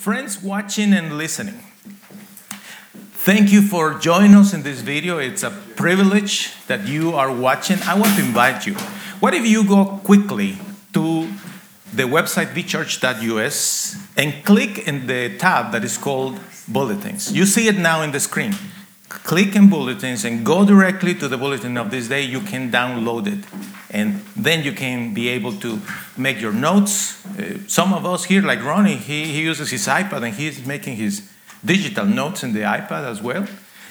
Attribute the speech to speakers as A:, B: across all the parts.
A: Friends watching and listening, thank you for joining us in this video. It's a privilege that you are watching. I want to invite you. What if you go quickly to the website vchurch.us and click in the tab that is called Bulletins? You see it now in the screen. Click in Bulletins and go directly to the bulletin of this day. You can download it and then you can be able to make your notes. Uh, some of us here, like Ronnie, he, he uses his iPad and he's making his digital notes in the iPad as well.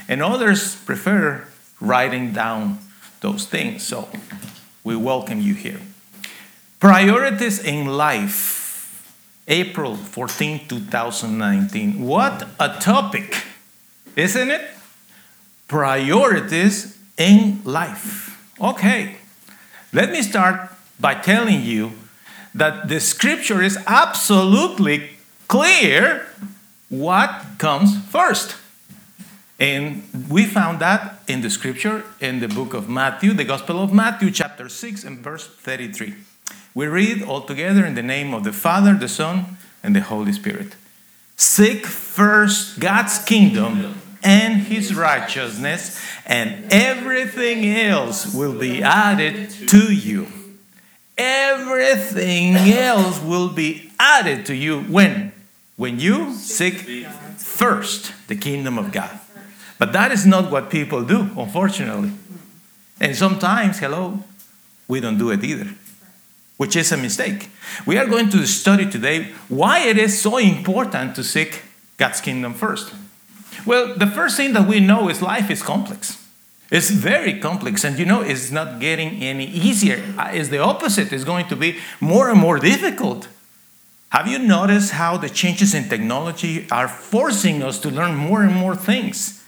A: And others prefer writing down those things. So we welcome you here. Priorities in life, April 14, 2019. What a topic, isn't it? Priorities in life. Okay. Let me start by telling you that the scripture is absolutely clear what comes first. And we found that in the scripture in the book of Matthew, the Gospel of Matthew, chapter 6 and verse 33. We read all together in the name of the Father, the Son, and the Holy Spirit. Seek first God's kingdom and his righteousness, and everything else will be added to you. Everything else will be added to you when? When you seek first the kingdom of God. But that is not what people do, unfortunately. And sometimes, hello, we don't do it either, which is a mistake. We are going to study today why it is so important to seek God's kingdom first. Well, the first thing that we know is life is complex. It's very complex, and you know, it's not getting any easier. Uh, it's the opposite, it's going to be more and more difficult. Have you noticed how the changes in technology are forcing us to learn more and more things?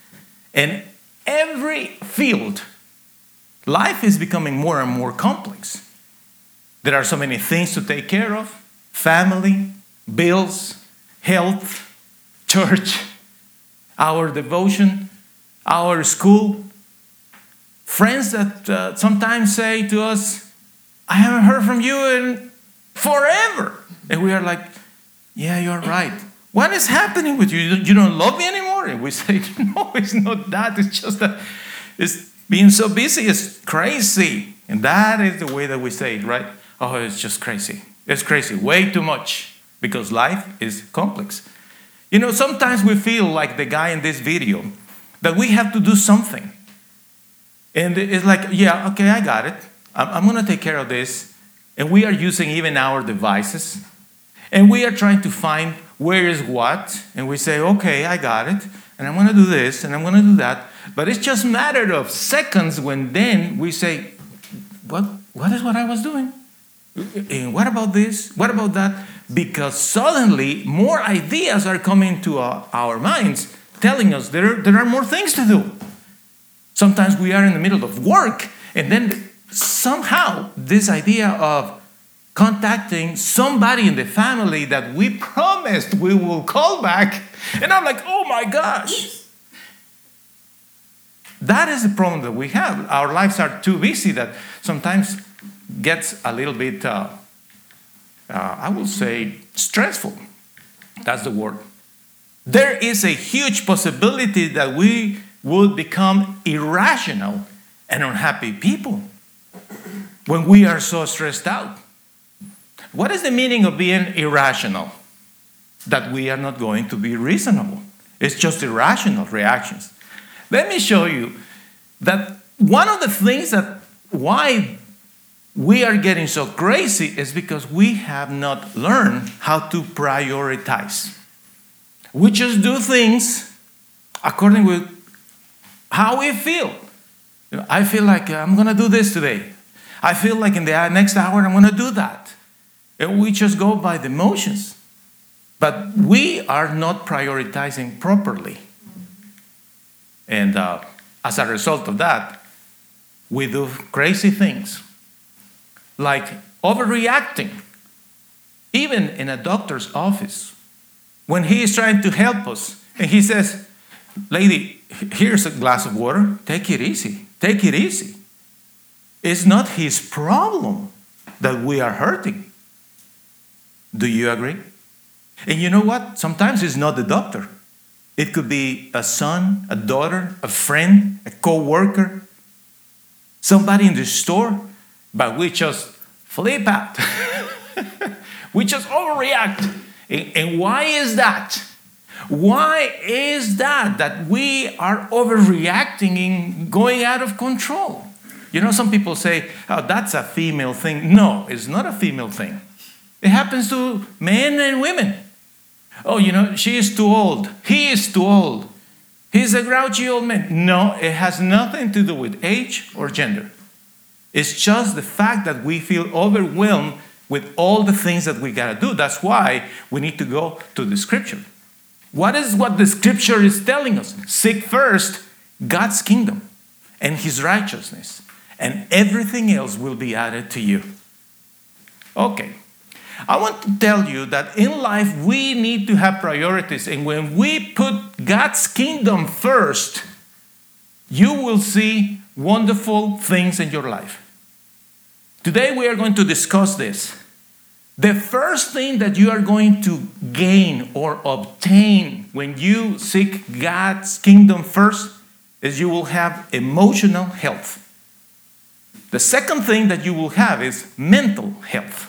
A: In every field, life is becoming more and more complex. There are so many things to take care of family, bills, health, church our devotion, our school. Friends that uh, sometimes say to us, I haven't heard from you in forever. And we are like, Yeah, you're right. What is happening with you? You don't love me anymore? And we say, No, it's not that. It's just that it's being so busy. It's crazy. And that is the way that we say it, right? Oh, it's just crazy. It's crazy. Way too much because life is complex. You know, sometimes we feel like the guy in this video that we have to do something. And it's like, yeah, okay, I got it. I'm, going to take care of this. And we are using even our devices. And we are trying to find where is what. And we say, okay, I got it. And I'm going to do this and I'm going to do that. But it's just matter of seconds when then we say, what, what is what I was doing? And what about this? What about that? because suddenly more ideas are coming to our, our minds telling us there, there are more things to do. Sometimes we are in the middle of work, and then somehow this idea of contacting somebody in the family that we promised we will call back, and I'm like, oh my gosh. That is the problem that we have. Our lives are too busy that sometimes gets a little bit uh, uh, I will say, stressful. That's the word. There is a huge possibility that we would become irrational and unhappy people when we are so stressed out. What is the meaning of being irrational? That we are not going to be reasonable. It's just irrational reactions. Let me show you that one of the things that why we are getting so crazy is because we have not learned how to prioritize. We just do things according with how we feel. You know, I feel like I'm going to do this today. I feel like in the next hour I'm going to do that. And we just go by the motions. But we are not prioritizing properly. And uh, as a result of that, we do crazy things like overreacting, even in a doctor's office, when he is trying to help us and he says, Lady, here's a glass of water, take it easy, take it easy. It's not his problem that we are hurting. Do you agree? And you know what? Sometimes it's not the doctor. It could be a son, a daughter, a friend, a co-worker, somebody in the store, but we just flip out. we just overreact. And, and why is that? Why is that that we are overreacting and going out of control? You know, some people say, oh, that's a female thing. No, it's not a female thing. It happens to men and women. Oh, you know, she is too old. He is too old. He's a grouchy old man. No, it has nothing to do with age or gender. It's just the fact that we feel overwhelmed with all the things that we got to do. That's why we need to go to the scripture. What is what the scripture is telling us? Seek first God's kingdom and his righteousness, and everything else will be added to you. Okay. I want to tell you that in life we need to have priorities, and when we put God's kingdom first, you will see wonderful things in your life. Today we are going to discuss this. The first thing that you are going to gain or obtain when you seek God's kingdom first is you will have emotional health. The second thing that you will have is mental health.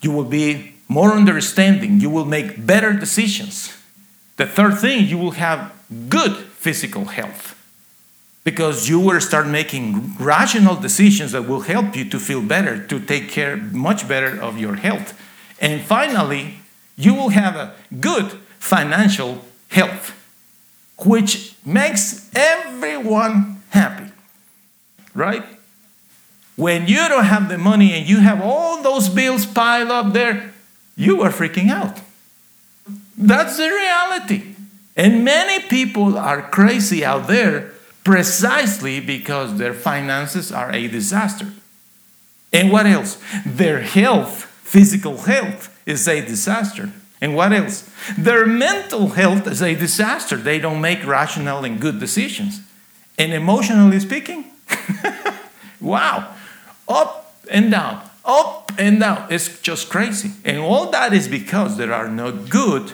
A: You will be more understanding, you will make better decisions. The third thing, you will have good physical health because you will start making rational decisions that will help you to feel better, to take care much better of your health. And finally, you will have a good financial health, which makes everyone happy, right? When you don't have the money and you have all those bills piled up there, you are freaking out. That's the reality. And many people are crazy out there precisely because their finances are a disaster. And what else? Their health, physical health, is a disaster. And what else? Their mental health is a disaster. They don't make rational and good decisions. And emotionally speaking, wow, up and down, up and down. It's just crazy. And all that is because there are no good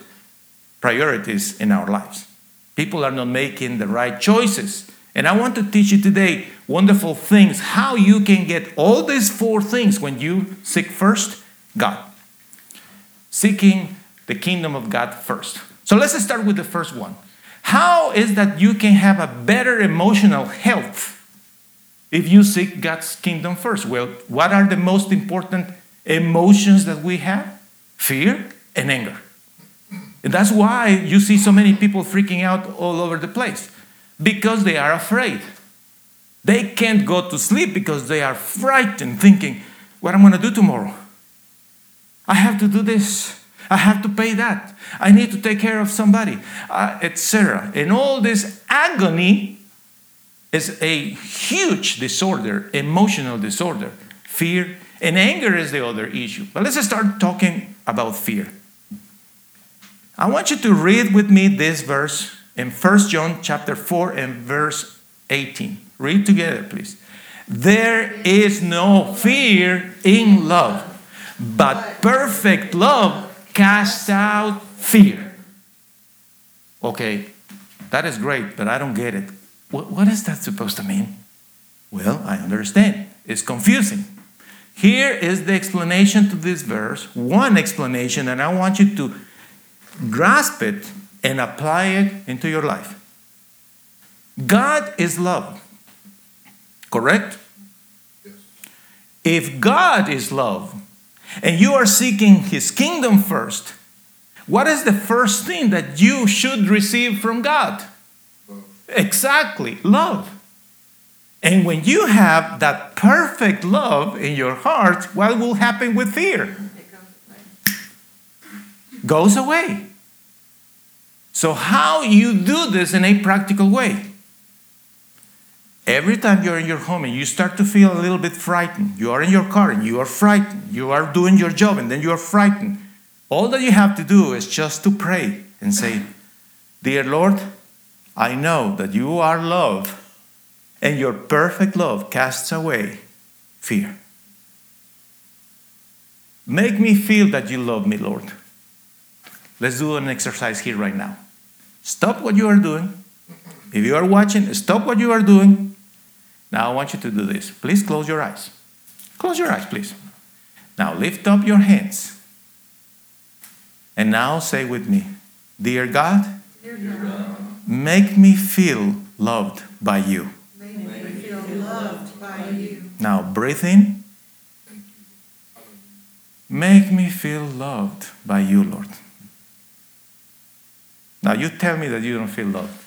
A: priorities in our lives. People are not making the right choices. And I want to teach you today wonderful things how you can get all these four things when you seek first God. Seeking the kingdom of God first. So let's start with the first one. How is that you can have a better emotional health if you seek God's kingdom first? Well, what are the most important emotions that we have? Fear and anger. And that's why you see so many people freaking out all over the place because they are afraid. They can't go to sleep because they are frightened, thinking, What am I'm going to do tomorrow? I have to do this. I have to pay that. I need to take care of somebody, uh, etc. And all this agony is a huge disorder, emotional disorder. Fear and anger is the other issue. But let's start talking about fear. I want you to read with me this verse in 1 John chapter 4 and verse 18. Read together, please. There is no fear in love, but perfect love casts out fear. Okay, that is great, but I don't get it. What, what is that supposed to mean? Well, I understand. It's confusing. Here is the explanation to this verse, one explanation, and I want you to grasp it and apply it into your life. God is love, correct? Yes. If God is love and you are seeking His kingdom first, what is the first thing that you should receive from God? Love. Exactly, love. And when you have that perfect love in your heart, what will happen with fear? Goes away. So, how you do this in a practical way? Every time you're in your home and you start to feel a little bit frightened, you are in your car and you are frightened, you are doing your job and then you are frightened. All that you have to do is just to pray and say, Dear Lord, I know that you are love and your perfect love casts away fear. Make me feel that you love me, Lord. Let's do an exercise here right now. Stop what you are doing. If you are watching, stop what you are doing. Now I want you to do this. Please close your eyes. Close your eyes, please. Now lift up your hands. And now say with me, Dear God,
B: Dear God,
A: make me feel loved by you.
B: make me feel loved by you.
A: Now breathe in. Make me feel loved by you, Lord. Now you tell me that you don't feel loved.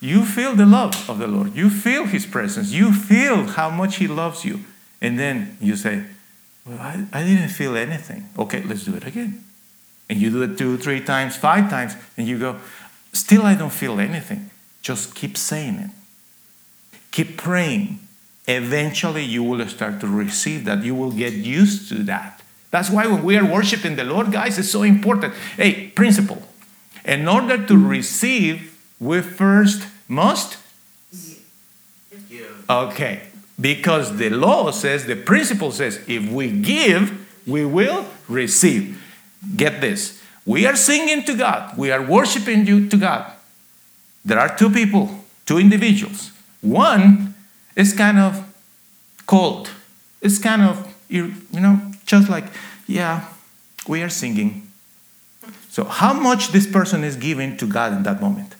A: You feel the love of the Lord. You feel His presence. You feel how much He loves you. And then you say, Well, I, I didn't feel anything. Okay, let's do it again. And you do it two, three times, five times, and you go, Still, I don't feel anything. Just keep saying it. Keep praying. Eventually, you will start to receive that. You will get used to that. That's why when we are worshiping the Lord, guys, it's so important. Hey, principle. In order to receive, we first must. Okay. Because the law says, the principle says, if we give, we will receive. Get this. We are singing to God, we are worshiping you to God. There are two people, two individuals. One is kind of cold. It's kind of, you know, just like, yeah, we are singing. So, how much this person is giving to God in that moment?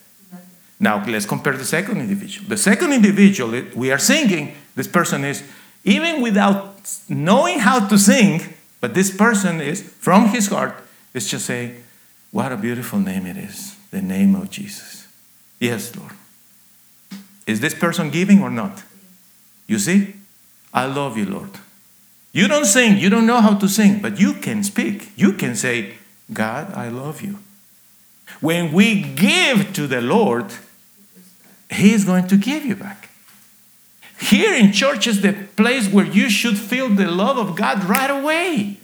A: Now, let's compare the second individual. The second individual, we are singing, this person is, even without knowing how to sing, but this person is, from his heart, is just saying, What a beautiful name it is, the name of Jesus. Yes, Lord. Is this person giving or not? You see? I love you, Lord. You don't sing, you don't know how to sing, but you can speak. You can say, God, I love you. When we give to the Lord, He is going to give you back. Here in church is the place where you should feel the love of God right away.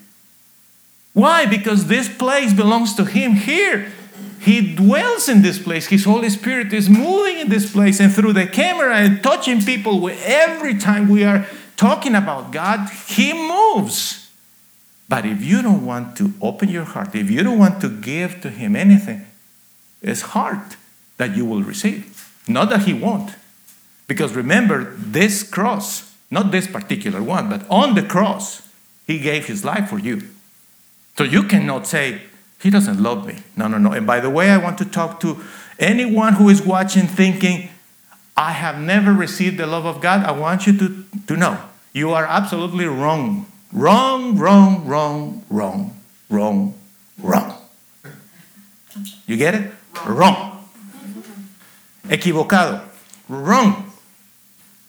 A: Why? Because this place belongs to Him here. He dwells in this place. His Holy Spirit is moving in this place, and through the camera and touching people, every time we are talking about God, He moves. But if you don't want to open your heart, if you don't want to give to Him anything, it's hard that you will receive. Not that He won't. Because remember, this cross, not this particular one, but on the cross, He gave His life for you. So you cannot say, He doesn't love me. No, no, no. And by the way, I want to talk to anyone who is watching thinking, I have never received the love of God. I want you to, to know you are absolutely wrong. Wrong, wrong, wrong, wrong, wrong, wrong. You get it? Wrong. Equivocado. Wrong.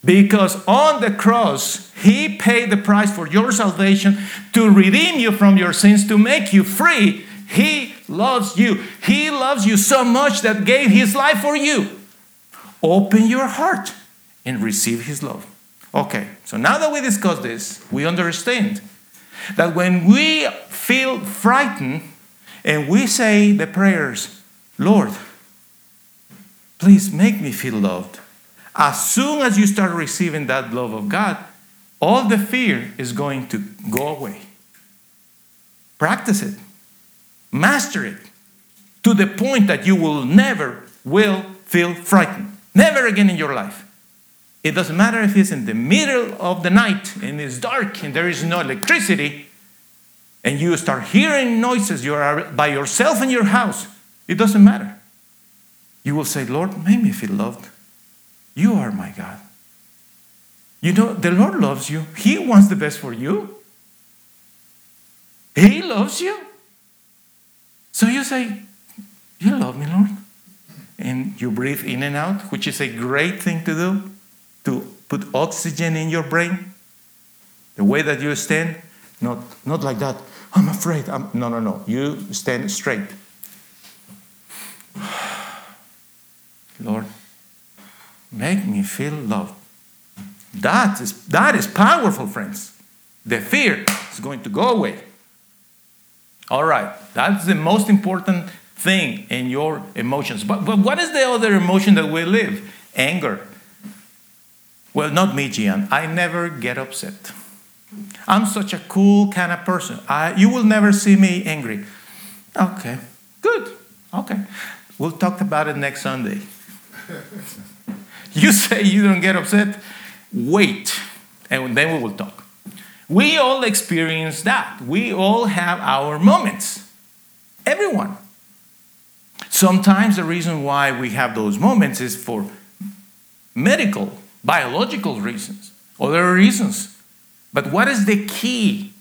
A: Because on the cross, He paid the price for your salvation to redeem you from your sins, to make you free. He loves you. He loves you so much that gave His life for you. Open your heart and receive His love. Okay, so now that we discuss this, we understand that when we feel frightened and we say the prayers, Lord, please make me feel loved. As soon as you start receiving that love of God, all the fear is going to go away. Practice it, master it to the point that you will never will feel frightened. Never again in your life. It doesn't matter if it's in the middle of the night and it's dark and there is no electricity and you start hearing noises, you are by yourself in your house. It doesn't matter. You will say, Lord, make me feel loved. You are my God. You know, the Lord loves you. He wants the best for you. He loves you. So you say, You love me, Lord. And you breathe in and out, which is a great thing to do to put oxygen in your brain. The way that you stand, not, not like that. I'm afraid. I'm, no, no, no. You stand straight. Lord, make me feel loved. That is, that is powerful, friends. The fear is going to go away. All right, that's the most important thing in your emotions. But, but what is the other emotion that we live? Anger. Well, not me, Gian. I never get upset. I'm such a cool kind of person. I, you will never see me angry. Okay, good. Okay. We'll talk about it next Sunday. you say you don't get upset, wait, and then we will talk. We all experience that. We all have our moments. Everyone. Sometimes the reason why we have those moments is for medical, biological reasons, other reasons. But what is the key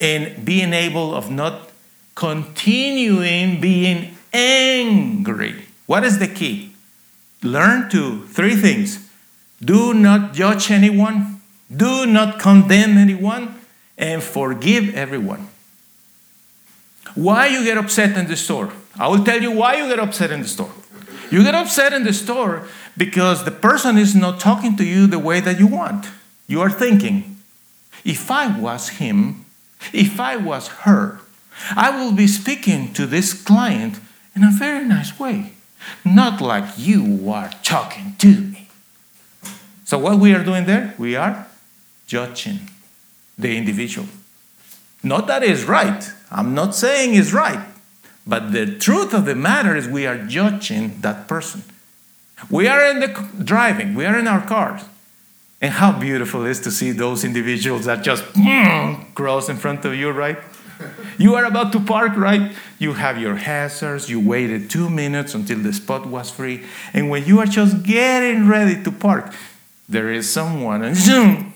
A: in being able of not continuing being angry? What is the key? Learn to three things. Do not judge anyone, do not condemn anyone, and forgive everyone. Why you get upset in the store? I will tell you why you get upset in the store. You get upset in the store because the person is not talking to you the way that you want. You are thinking, if I was him, if I was her, I will be speaking to this client in a very nice way, not like you are talking to me. So, what we are doing there? We are judging the individual. Not that is right. I'm not saying it's right. But the truth of the matter is we are judging that person. We are in the driving, we are in our cars. And how beautiful it is to see those individuals that just mm, cross in front of you, right? You are about to park, right? You have your hazards, you waited two minutes until the spot was free. And when you are just getting ready to park, there is someone and zoom.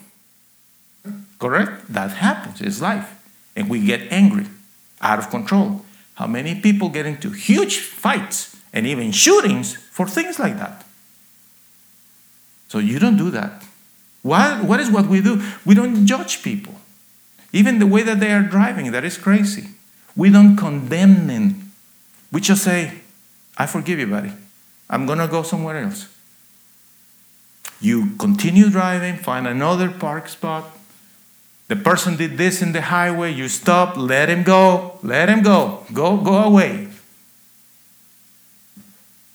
A: Correct? That happens, it's life. And we get angry, out of control. How many people get into huge fights and even shootings for things like that? So you don't do that. What, what is what we do? We don't judge people. Even the way that they are driving, that is crazy. We don't condemn them. We just say, I forgive you, buddy. I'm going to go somewhere else. You continue driving, find another park spot. The person did this in the highway, you stop, let him go, let him go, go, go away.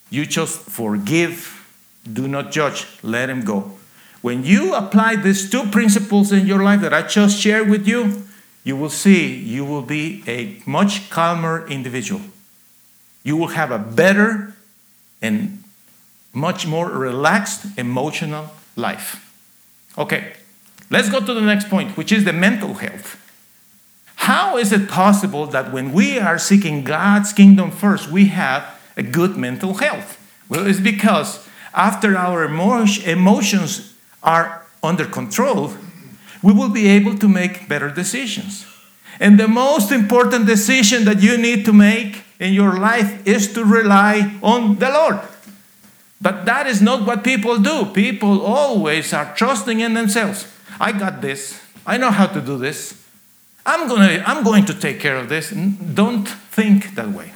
A: You just forgive, do not judge, let him go. When you apply these two principles in your life that I just shared with you, you will see you will be a much calmer individual. You will have a better and much more relaxed emotional life. Okay, let's go to the next point, which is the mental health. How is it possible that when we are seeking God's kingdom first, we have a good mental health? Well, it's because after our emotions are under control, we will be able to make better decisions. And the most important decision that you need to make in your life is to rely on the Lord. But that is not what people do. People always are trusting in themselves. I got this. I know how to do this. I'm, gonna, I'm going to take care of this. Don't think that way.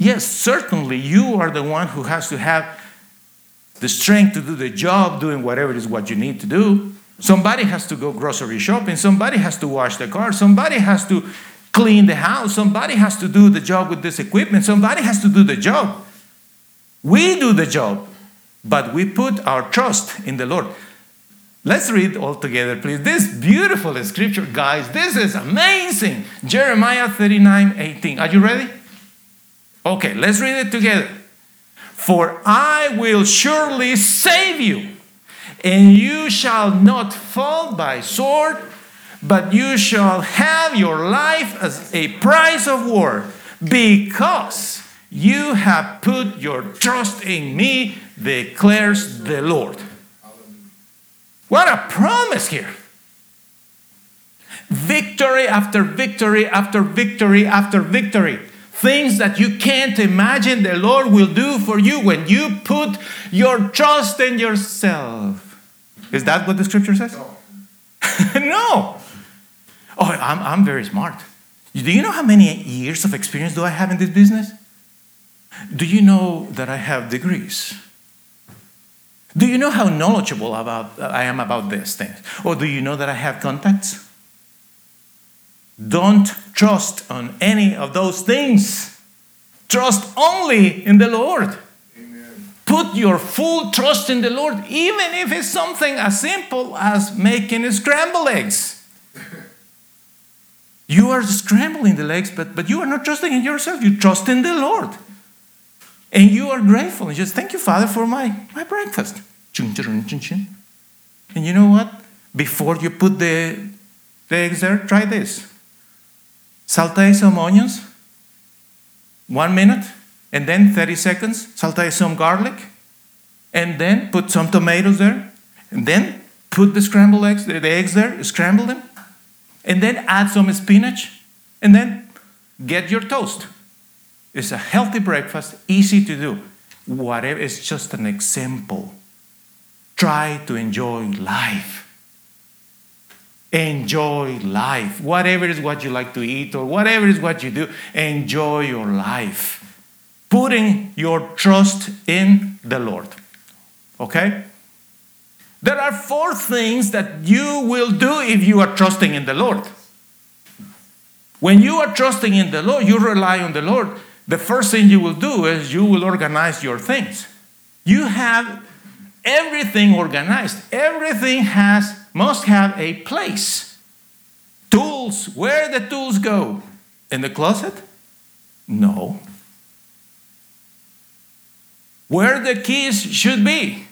A: Yes, certainly you are the one who has to have the strength to do the job, doing whatever it is what you need to do. Somebody has to go grocery shopping. Somebody has to wash the car. Somebody has to clean the house. Somebody has to do the job with this equipment. Somebody has to do the job. We do the job, but we put our trust in the Lord. Let's read all together, please. This beautiful scripture, guys. This is amazing. Jeremiah 39 18. Are you ready? Okay, let's read it together. For I will surely save you, and you shall not fall by sword, but you shall have your life as a price of war, because you have put your trust in me, declares the Lord. What a promise here! Victory after victory after victory after victory. Things that you can't imagine the Lord will do for you when you put your trust in yourself. Is that what the scripture says? No. no. Oh, I'm, I'm very smart. Do you know how many years of experience do I have in this business? Do you know that I have degrees? Do you know how knowledgeable about, I am about these things? Or do you know that I have contacts? Don't trust on any of those things. Trust only in the Lord. Amen. put your full trust in the Lord, even if it's something as simple as making scrambled eggs. You are scrambling the eggs, but, but you are not trusting in yourself. You trust in the Lord. And you are grateful. And just thank you, Father, for my, my breakfast. And you know what? Before you put the, the eggs there, try this. Saute some onions, one minute, and then 30 seconds. Saute some garlic, and then put some tomatoes there, and then put the scrambled eggs, the eggs there, scramble them, and then add some spinach, and then get your toast. It's a healthy breakfast, easy to do. Whatever, it's just an example. Try to enjoy life. Enjoy life. Whatever is what you like to eat or whatever is what you do, enjoy your life. Putting your trust in the Lord. Okay? There are four things that you will do if you are trusting in the Lord. When you are trusting in the Lord, you rely on the Lord. The first thing you will do is you will organize your things. You have everything organized. Everything has must have a place. Tools, where the tools go? In the closet? No. Where the keys should be?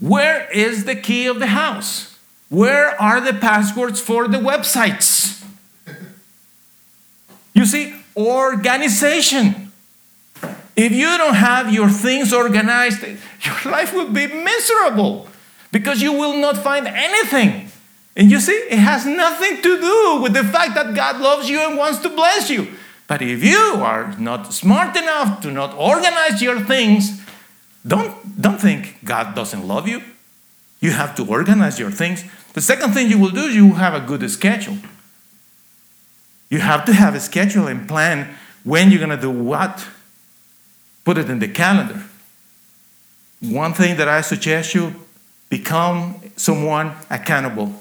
A: Where is the key of the house? Where are the passwords for the websites? You see, organization. If you don't have your things organized, your life will be miserable because you will not find anything. And you see, it has nothing to do with the fact that God loves you and wants to bless you. But if you are not smart enough to not organize your things, don't, don't think God doesn't love you. You have to organize your things. The second thing you will do is you have a good schedule. You have to have a schedule and plan when you're going to do what. Put it in the calendar. One thing that I suggest you become someone accountable.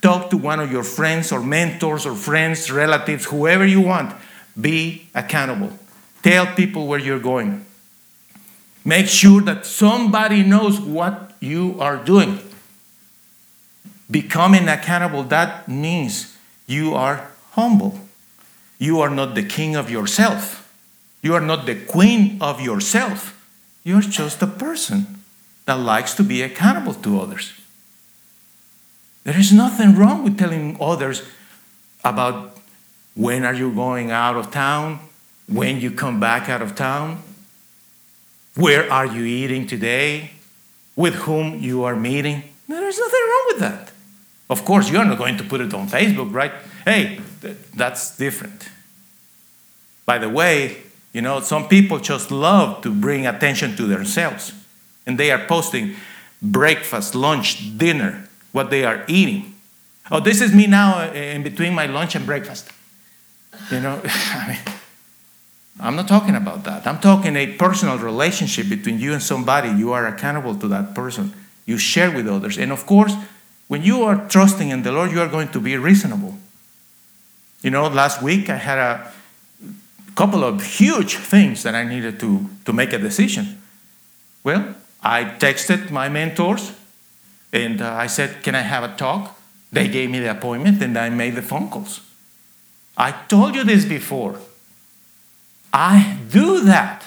A: Talk to one of your friends or mentors or friends, relatives, whoever you want. Be accountable. Tell people where you're going. Make sure that somebody knows what you are doing. Becoming accountable, that means you are humble. You are not the king of yourself. You are not the queen of yourself. You're just a person that likes to be accountable to others. There is nothing wrong with telling others about when are you going out of town, when you come back out of town, where are you eating today, with whom you are meeting. There is nothing wrong with that. Of course, you're not going to put it on Facebook, right? Hey, that's different. By the way, you know, some people just love to bring attention to themselves. And they are posting breakfast, lunch, dinner, what they are eating. Oh, this is me now uh, in between my lunch and breakfast. You know, I mean, I'm not talking about that. I'm talking a personal relationship between you and somebody. You are accountable to that person. You share with others. And of course, when you are trusting in the Lord, you are going to be reasonable. You know, last week I had a couple of huge things that I needed to, to make a decision. Well, I texted my mentors and uh, I said, Can I have a talk? They gave me the appointment and I made the phone calls. I told you this before. I do that.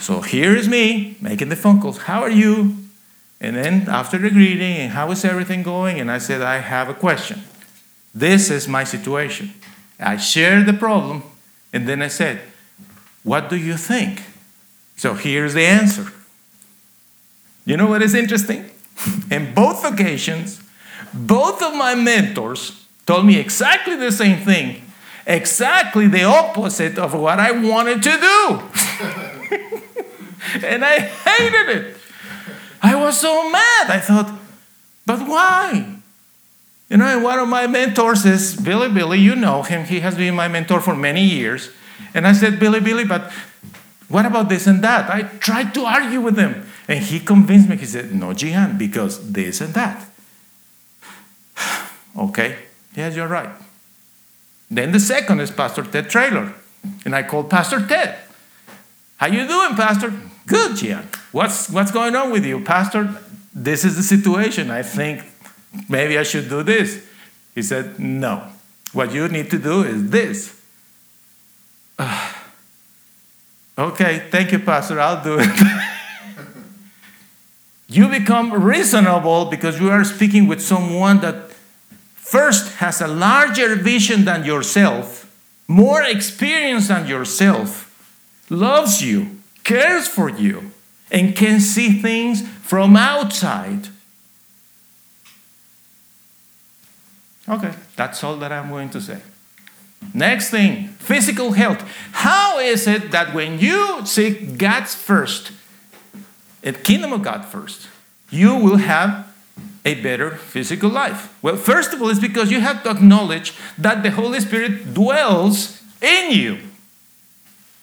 A: So here is me making the phone calls. How are you? And then after the greeting, and how is everything going? And I said, I have a question. This is my situation. I shared the problem, and then I said, What do you think? So here's the answer. You know what is interesting? In both occasions, both of my mentors told me exactly the same thing, exactly the opposite of what I wanted to do. and I hated it. I was so mad. I thought, but why? You know, one of my mentors is Billy Billy. You know him. He has been my mentor for many years. And I said, Billy Billy, but what about this and that? I tried to argue with him. And he convinced me. He said, No, Gian, because this and that. okay, yes, you're right. Then the second is Pastor Ted Trailer. And I called Pastor Ted. How you doing, Pastor? Good, Gian. What's, what's going on with you, Pastor? This is the situation. I think maybe I should do this. He said, No. What you need to do is this. okay, thank you, Pastor. I'll do it. you become reasonable because you are speaking with someone that first has a larger vision than yourself, more experience than yourself, loves you, cares for you, and can see things from outside. Okay, that's all that I'm going to say. Next thing physical health. How is it that when you seek God's first, kingdom of God first, you will have a better physical life? Well, first of all, it's because you have to acknowledge that the Holy Spirit dwells in you.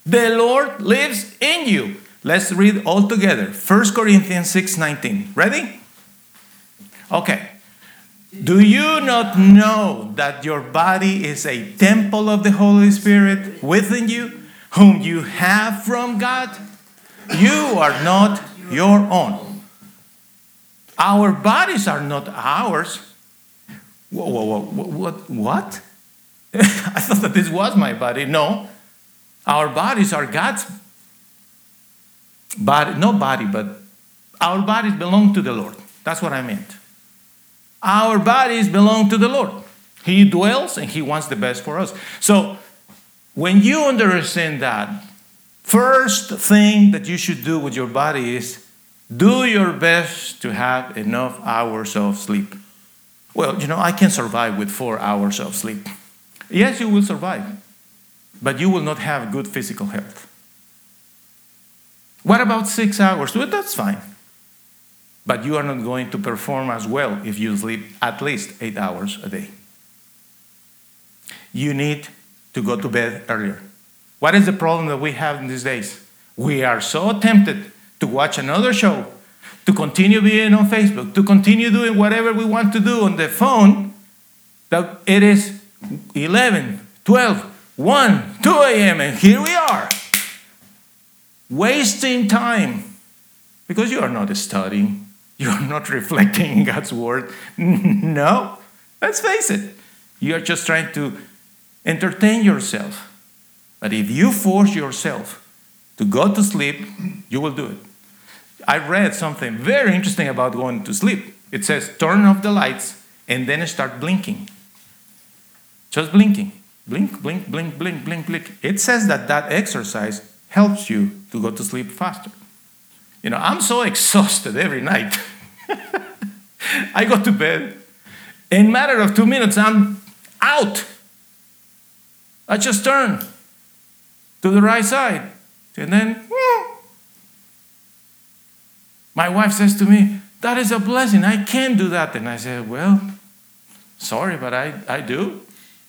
A: The Lord lives in you. Let's read all together. 1 Corinthians 6 19. Ready? Okay. Do you not know that your body is a temple of the Holy Spirit within you, whom you have from God? You are not your own. Our bodies are not ours. Whoa, whoa, whoa, what? What? I thought that this was my body. No. Our bodies are God's body, no body, but our bodies belong to the Lord. That's what I meant. Our bodies belong to the Lord. He dwells and He wants the best for us. So, when you understand that, first thing that you should do with your body is do your best to have enough hours of sleep. Well, you know, I can survive with four hours of sleep. Yes, you will survive, but you will not have good physical health. What about six hours? Well, that's fine. But you are not going to perform as well if you sleep at least eight hours a day. You need to go to bed earlier. What is the problem that we have in these days? We are so tempted to watch another show, to continue being on Facebook, to continue doing whatever we want to do on the phone, that it is 11, 12, 1, 2 a.m., and here we are, wasting time because you are not studying, you are not reflecting in God's word. No, let's face it, you are just trying to entertain yourself. But if you force yourself to go to sleep, you will do it. I read something very interesting about going to sleep. It says turn off the lights and then start blinking. Just blinking. Blink, blink, blink, blink, blink, blink. It says that that exercise helps you to go to sleep faster. You know, I'm so exhausted every night. I go to bed. In matter of two minutes, I'm out. I just turn to the right side. And then, my wife says to me, That is a blessing. I can't do that. And I said, Well, sorry, but I, I do.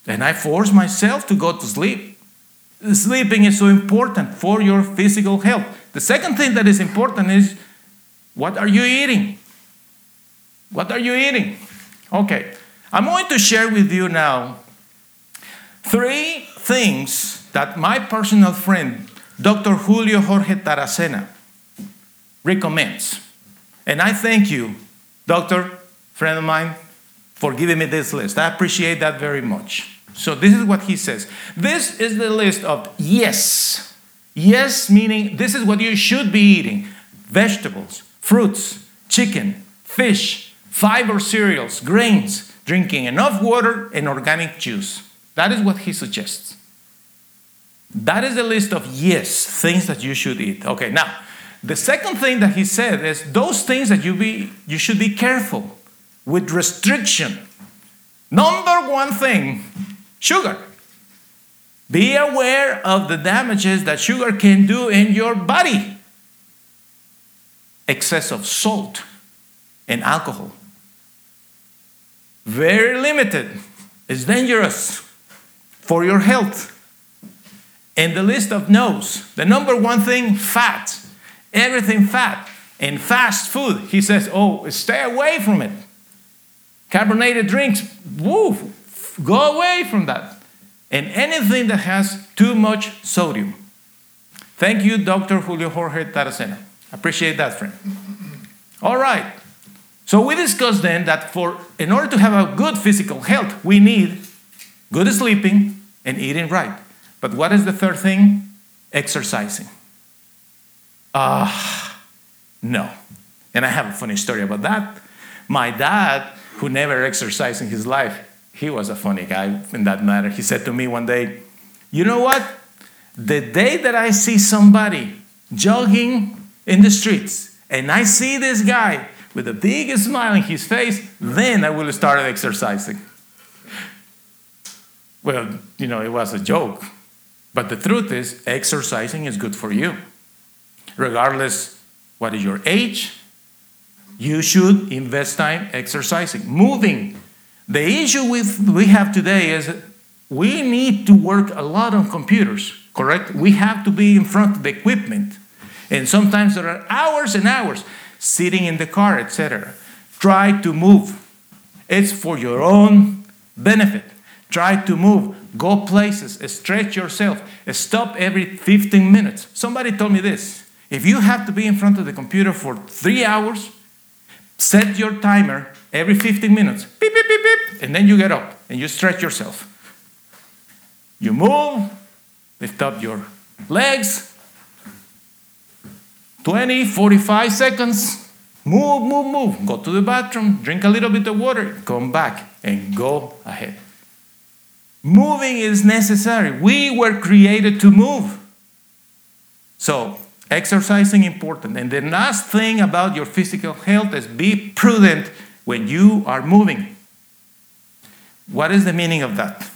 A: And I force myself to go to sleep. Sleeping is so important for your physical health. The second thing that is important is what are you eating? What are you eating? Okay, I'm going to share with you now three things that my personal friend, Dr. Julio Jorge Taracena, recommends. And I thank you, doctor, friend of mine, for giving me this list. I appreciate that very much. So, this is what he says. This is the list of yes. Yes, meaning this is what you should be eating vegetables, fruits, chicken, fish, fiber cereals, grains, drinking enough water, and organic juice. That is what he suggests. That is the list of yes, things that you should eat. Okay, now, the second thing that he said is those things that you, be, you should be careful with restriction. Number one thing sugar. Be aware of the damages that sugar can do in your body. Excess of salt and alcohol. Very limited. It's dangerous for your health. And the list of no's. The number one thing fat. Everything fat. And fast food. He says, oh, stay away from it. Carbonated drinks, woo, Go away from that. And anything that has too much sodium. Thank you, Dr. Julio Jorge Taracena. Appreciate that, friend. All right. So we discussed then that for in order to have a good physical health, we need good sleeping and eating right. But what is the third thing? Exercising. Uh, no. And I have a funny story about that. My dad, who never exercised in his life, he was a funny guy in that matter. He said to me one day, You know what? The day that I see somebody jogging in the streets and I see this guy with a big smile on his face, then I will start exercising. Well, you know, it was a joke. But the truth is, exercising is good for you. Regardless what is your age, you should invest time exercising, moving. The issue with we have today is we need to work a lot on computers, correct? We have to be in front of the equipment. And sometimes there are hours and hours sitting in the car, etc. Try to move. It's for your own benefit. Try to move. Go places. Stretch yourself. Stop every 15 minutes. Somebody told me this. If you have to be in front of the computer for three hours, set your timer every 15 minutes. Beep, beep, beep, beep. And then you get up and you stretch yourself. You move, lift up your legs, 20, 45 seconds. Move, move, move. Go to the bathroom, drink a little bit of water, come back, and go ahead. Moving is necessary. We were created to move. So, exercising important. And the last thing about your physical health is be prudent when you are moving. What is the meaning of that?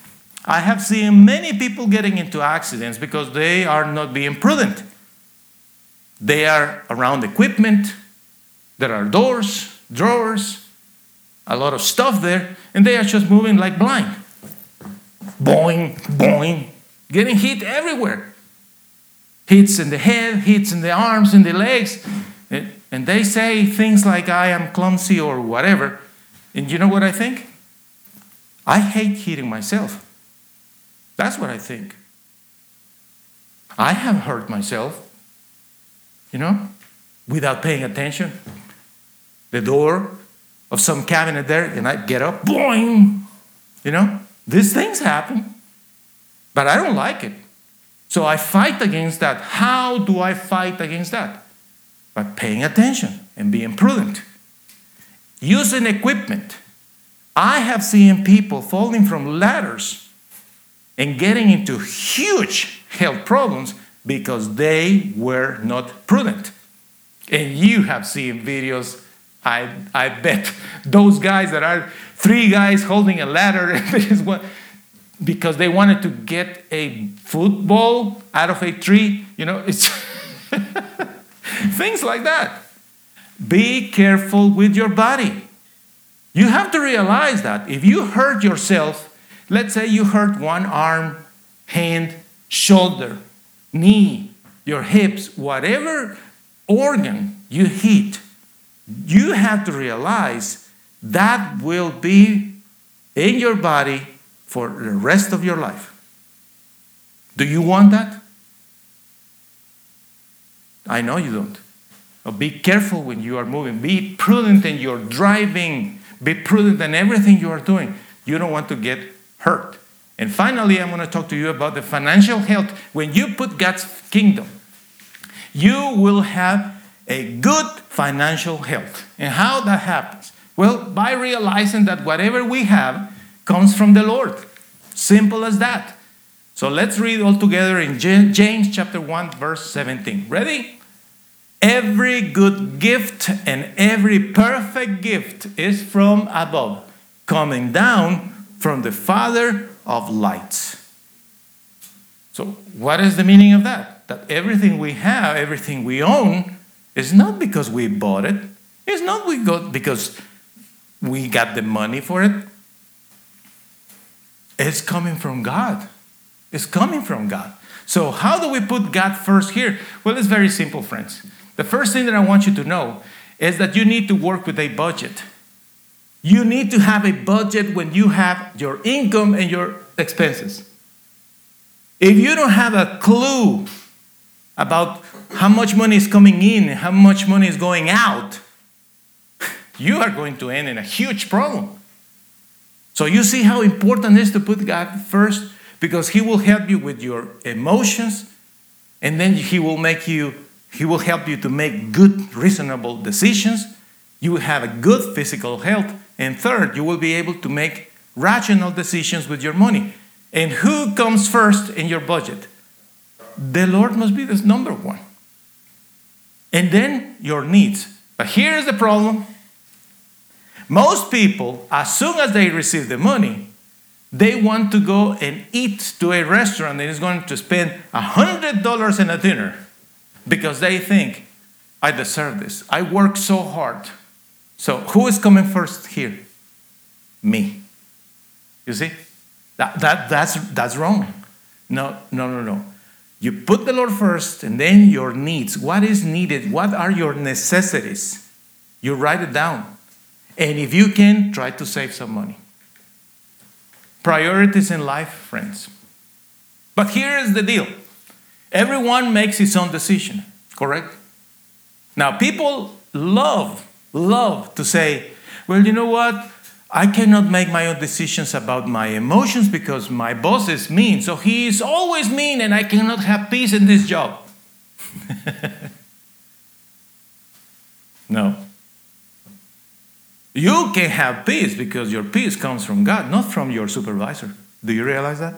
A: I have seen many people getting into accidents because they are not being prudent. They are around equipment, there are doors, drawers, a lot of stuff there, and they are just moving like blind. Boing, boing, getting hit everywhere. Hits in the head, hits in the arms, in the legs. Eh, and they say things like, I am clumsy or whatever. And you know what I think? I hate hitting myself. That's what I think. I have hurt myself you know, without paying attention. The door of some cabinet there, and I get up, boing, you know, these things happen, but I don't like it. So I fight against that. How do I fight against that? By paying attention and being prudent. Using equipment. I have seen people falling from ladders and getting into huge health problems because they were not prudent. And you have seen videos, I, I bet, those guys that are three guys holding a ladder because they wanted to get a football out of a tree. You know, it's things like that. Be careful with your body. You have to realize that if you hurt yourself, let's say you hurt one arm, hand, shoulder, knee, your hips, whatever organ you hit, you have to realize that will be in your body for the rest of your life. Do you want that? I know you don't. Be careful when you are moving. Be prudent in your driving. Be prudent in everything you are doing. You don't want to get hurt. And finally, I'm going to talk to you about the financial health. When you put God's kingdom, you will have a good financial health. And how that happens? Well, by realizing that whatever we have comes from the Lord. Simple as that. So let's read all together in James chapter 1 verse 17. Ready? Every good gift and every perfect gift is from above, coming down from the Father of lights. So, what is the meaning of that? That everything we have, everything we own, is not because we bought it. It's not we got because we got the money for it. It's coming from God. It's coming from God. So, how do we put God first here? Well, it's very simple, friends. The first thing that I want you to know is that you need to work with a budget. You need to have a budget when you have your income and your expenses. If you don't have a clue about how much money is coming in how much money is going out, you are going to end in a huge problem. So you see how important it is to put God first because he will help you with your emotions and then he will make you he will help you to make good reasonable decisions. You will have a good physical health and third, you will be able to make rational decisions with your money. And who comes first in your budget? The Lord must be the number one. And then your needs. But here's the problem most people, as soon as they receive the money, they want to go and eat to a restaurant that is going to spend $100 in a dinner because they think, I deserve this. I work so hard. So, who is coming first here? Me. You see? That, that, that's, that's wrong. No, no, no, no. You put the Lord first and then your needs. What is needed? What are your necessities? You write it down. And if you can, try to save some money. Priorities in life, friends. But here is the deal everyone makes his own decision, correct? Now, people love, love to say, well, you know what? I cannot make my own decisions about my emotions because my boss is mean. So he is always mean and I cannot have peace in this job. no. You can have peace because your peace comes from God, not from your supervisor. Do you realize that?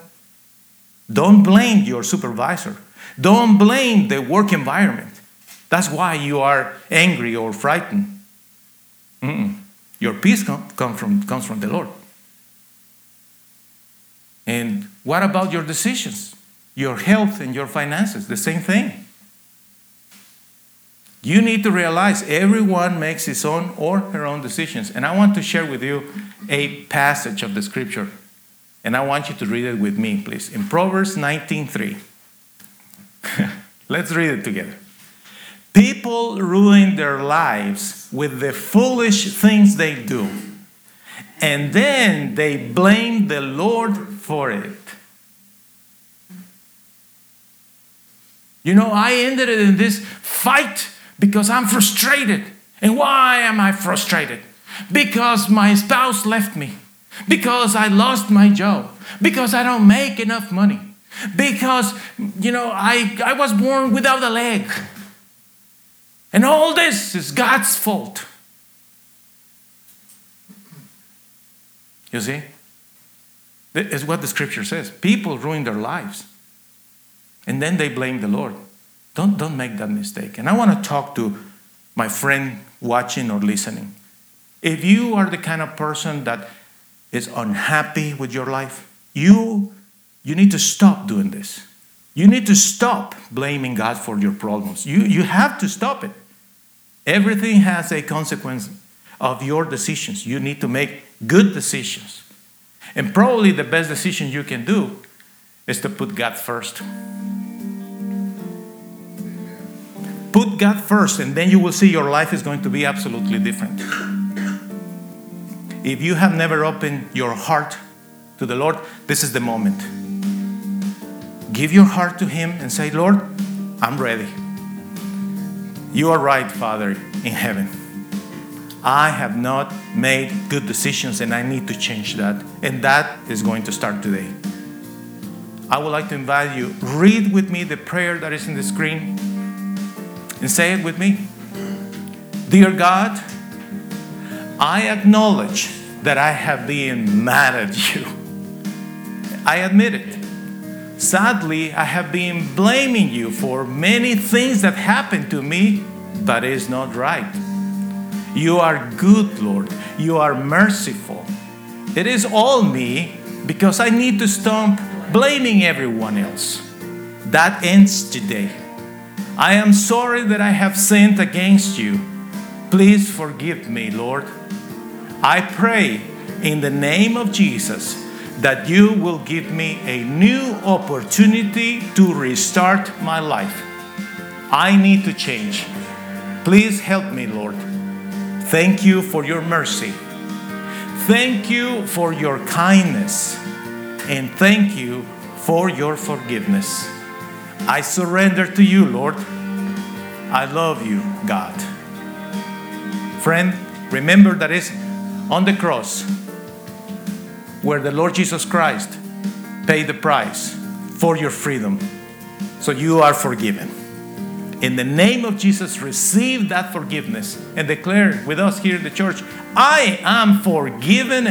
A: Don't blame your supervisor. Don't blame the work environment. That's why you are angry or frightened. Mm-mm. Your peace come, come from, comes from the Lord. And what about your decisions? Your health and your finances, the same thing. You need to realize everyone makes his own or her own decisions. And I want to share with you a passage of the scripture. And I want you to read it with me, please. In Proverbs 19:3. Let's read it together. People ruin their lives with the foolish things they do. And then they blame the Lord for it. You know, I ended it in this fight because I'm frustrated. And why am I frustrated? Because my spouse left me. Because I lost my job. Because I don't make enough money. Because, you know, I, I was born without a leg. And all this is God's fault. You see? It's what the scripture says. People ruin their lives. And then they blame the Lord. Don't, don't make that mistake. And I want to talk to my friend watching or listening. If you are the kind of person that is unhappy with your life, you, you need to stop doing this. You need to stop blaming God for your problems. You, you have to stop it. Everything has a consequence of your decisions. You need to make good decisions. And probably the best decision you can do is to put God first. Put God first, and then you will see your life is going to be absolutely different. If you have never opened your heart to the Lord, this is the moment. Give your heart to Him and say, Lord, I'm ready. You are right, Father in heaven. I have not made good decisions and I need to change that. And that is going to start today. I would like to invite you, read with me the prayer that is in the screen and say it with me. Dear God, I acknowledge that I have been mad at you. I admit it. Sadly, I have been blaming you for many things that happened to me that is not right. You are good, Lord. You are merciful. It is all me because I need to stop blaming everyone else. That ends today. I am sorry that I have sinned against you. Please forgive me, Lord. I pray in the name of Jesus that you will give me a new opportunity to restart my life. I need to change. Please help me, Lord. Thank you for your mercy. Thank you for your kindness. And thank you for your forgiveness. I surrender to you, Lord. I love you, God. Friend, remember that is on the cross where the Lord Jesus Christ paid the price for your freedom. So you are forgiven. In the name of Jesus, receive that forgiveness and declare with us here in the church I am forgiven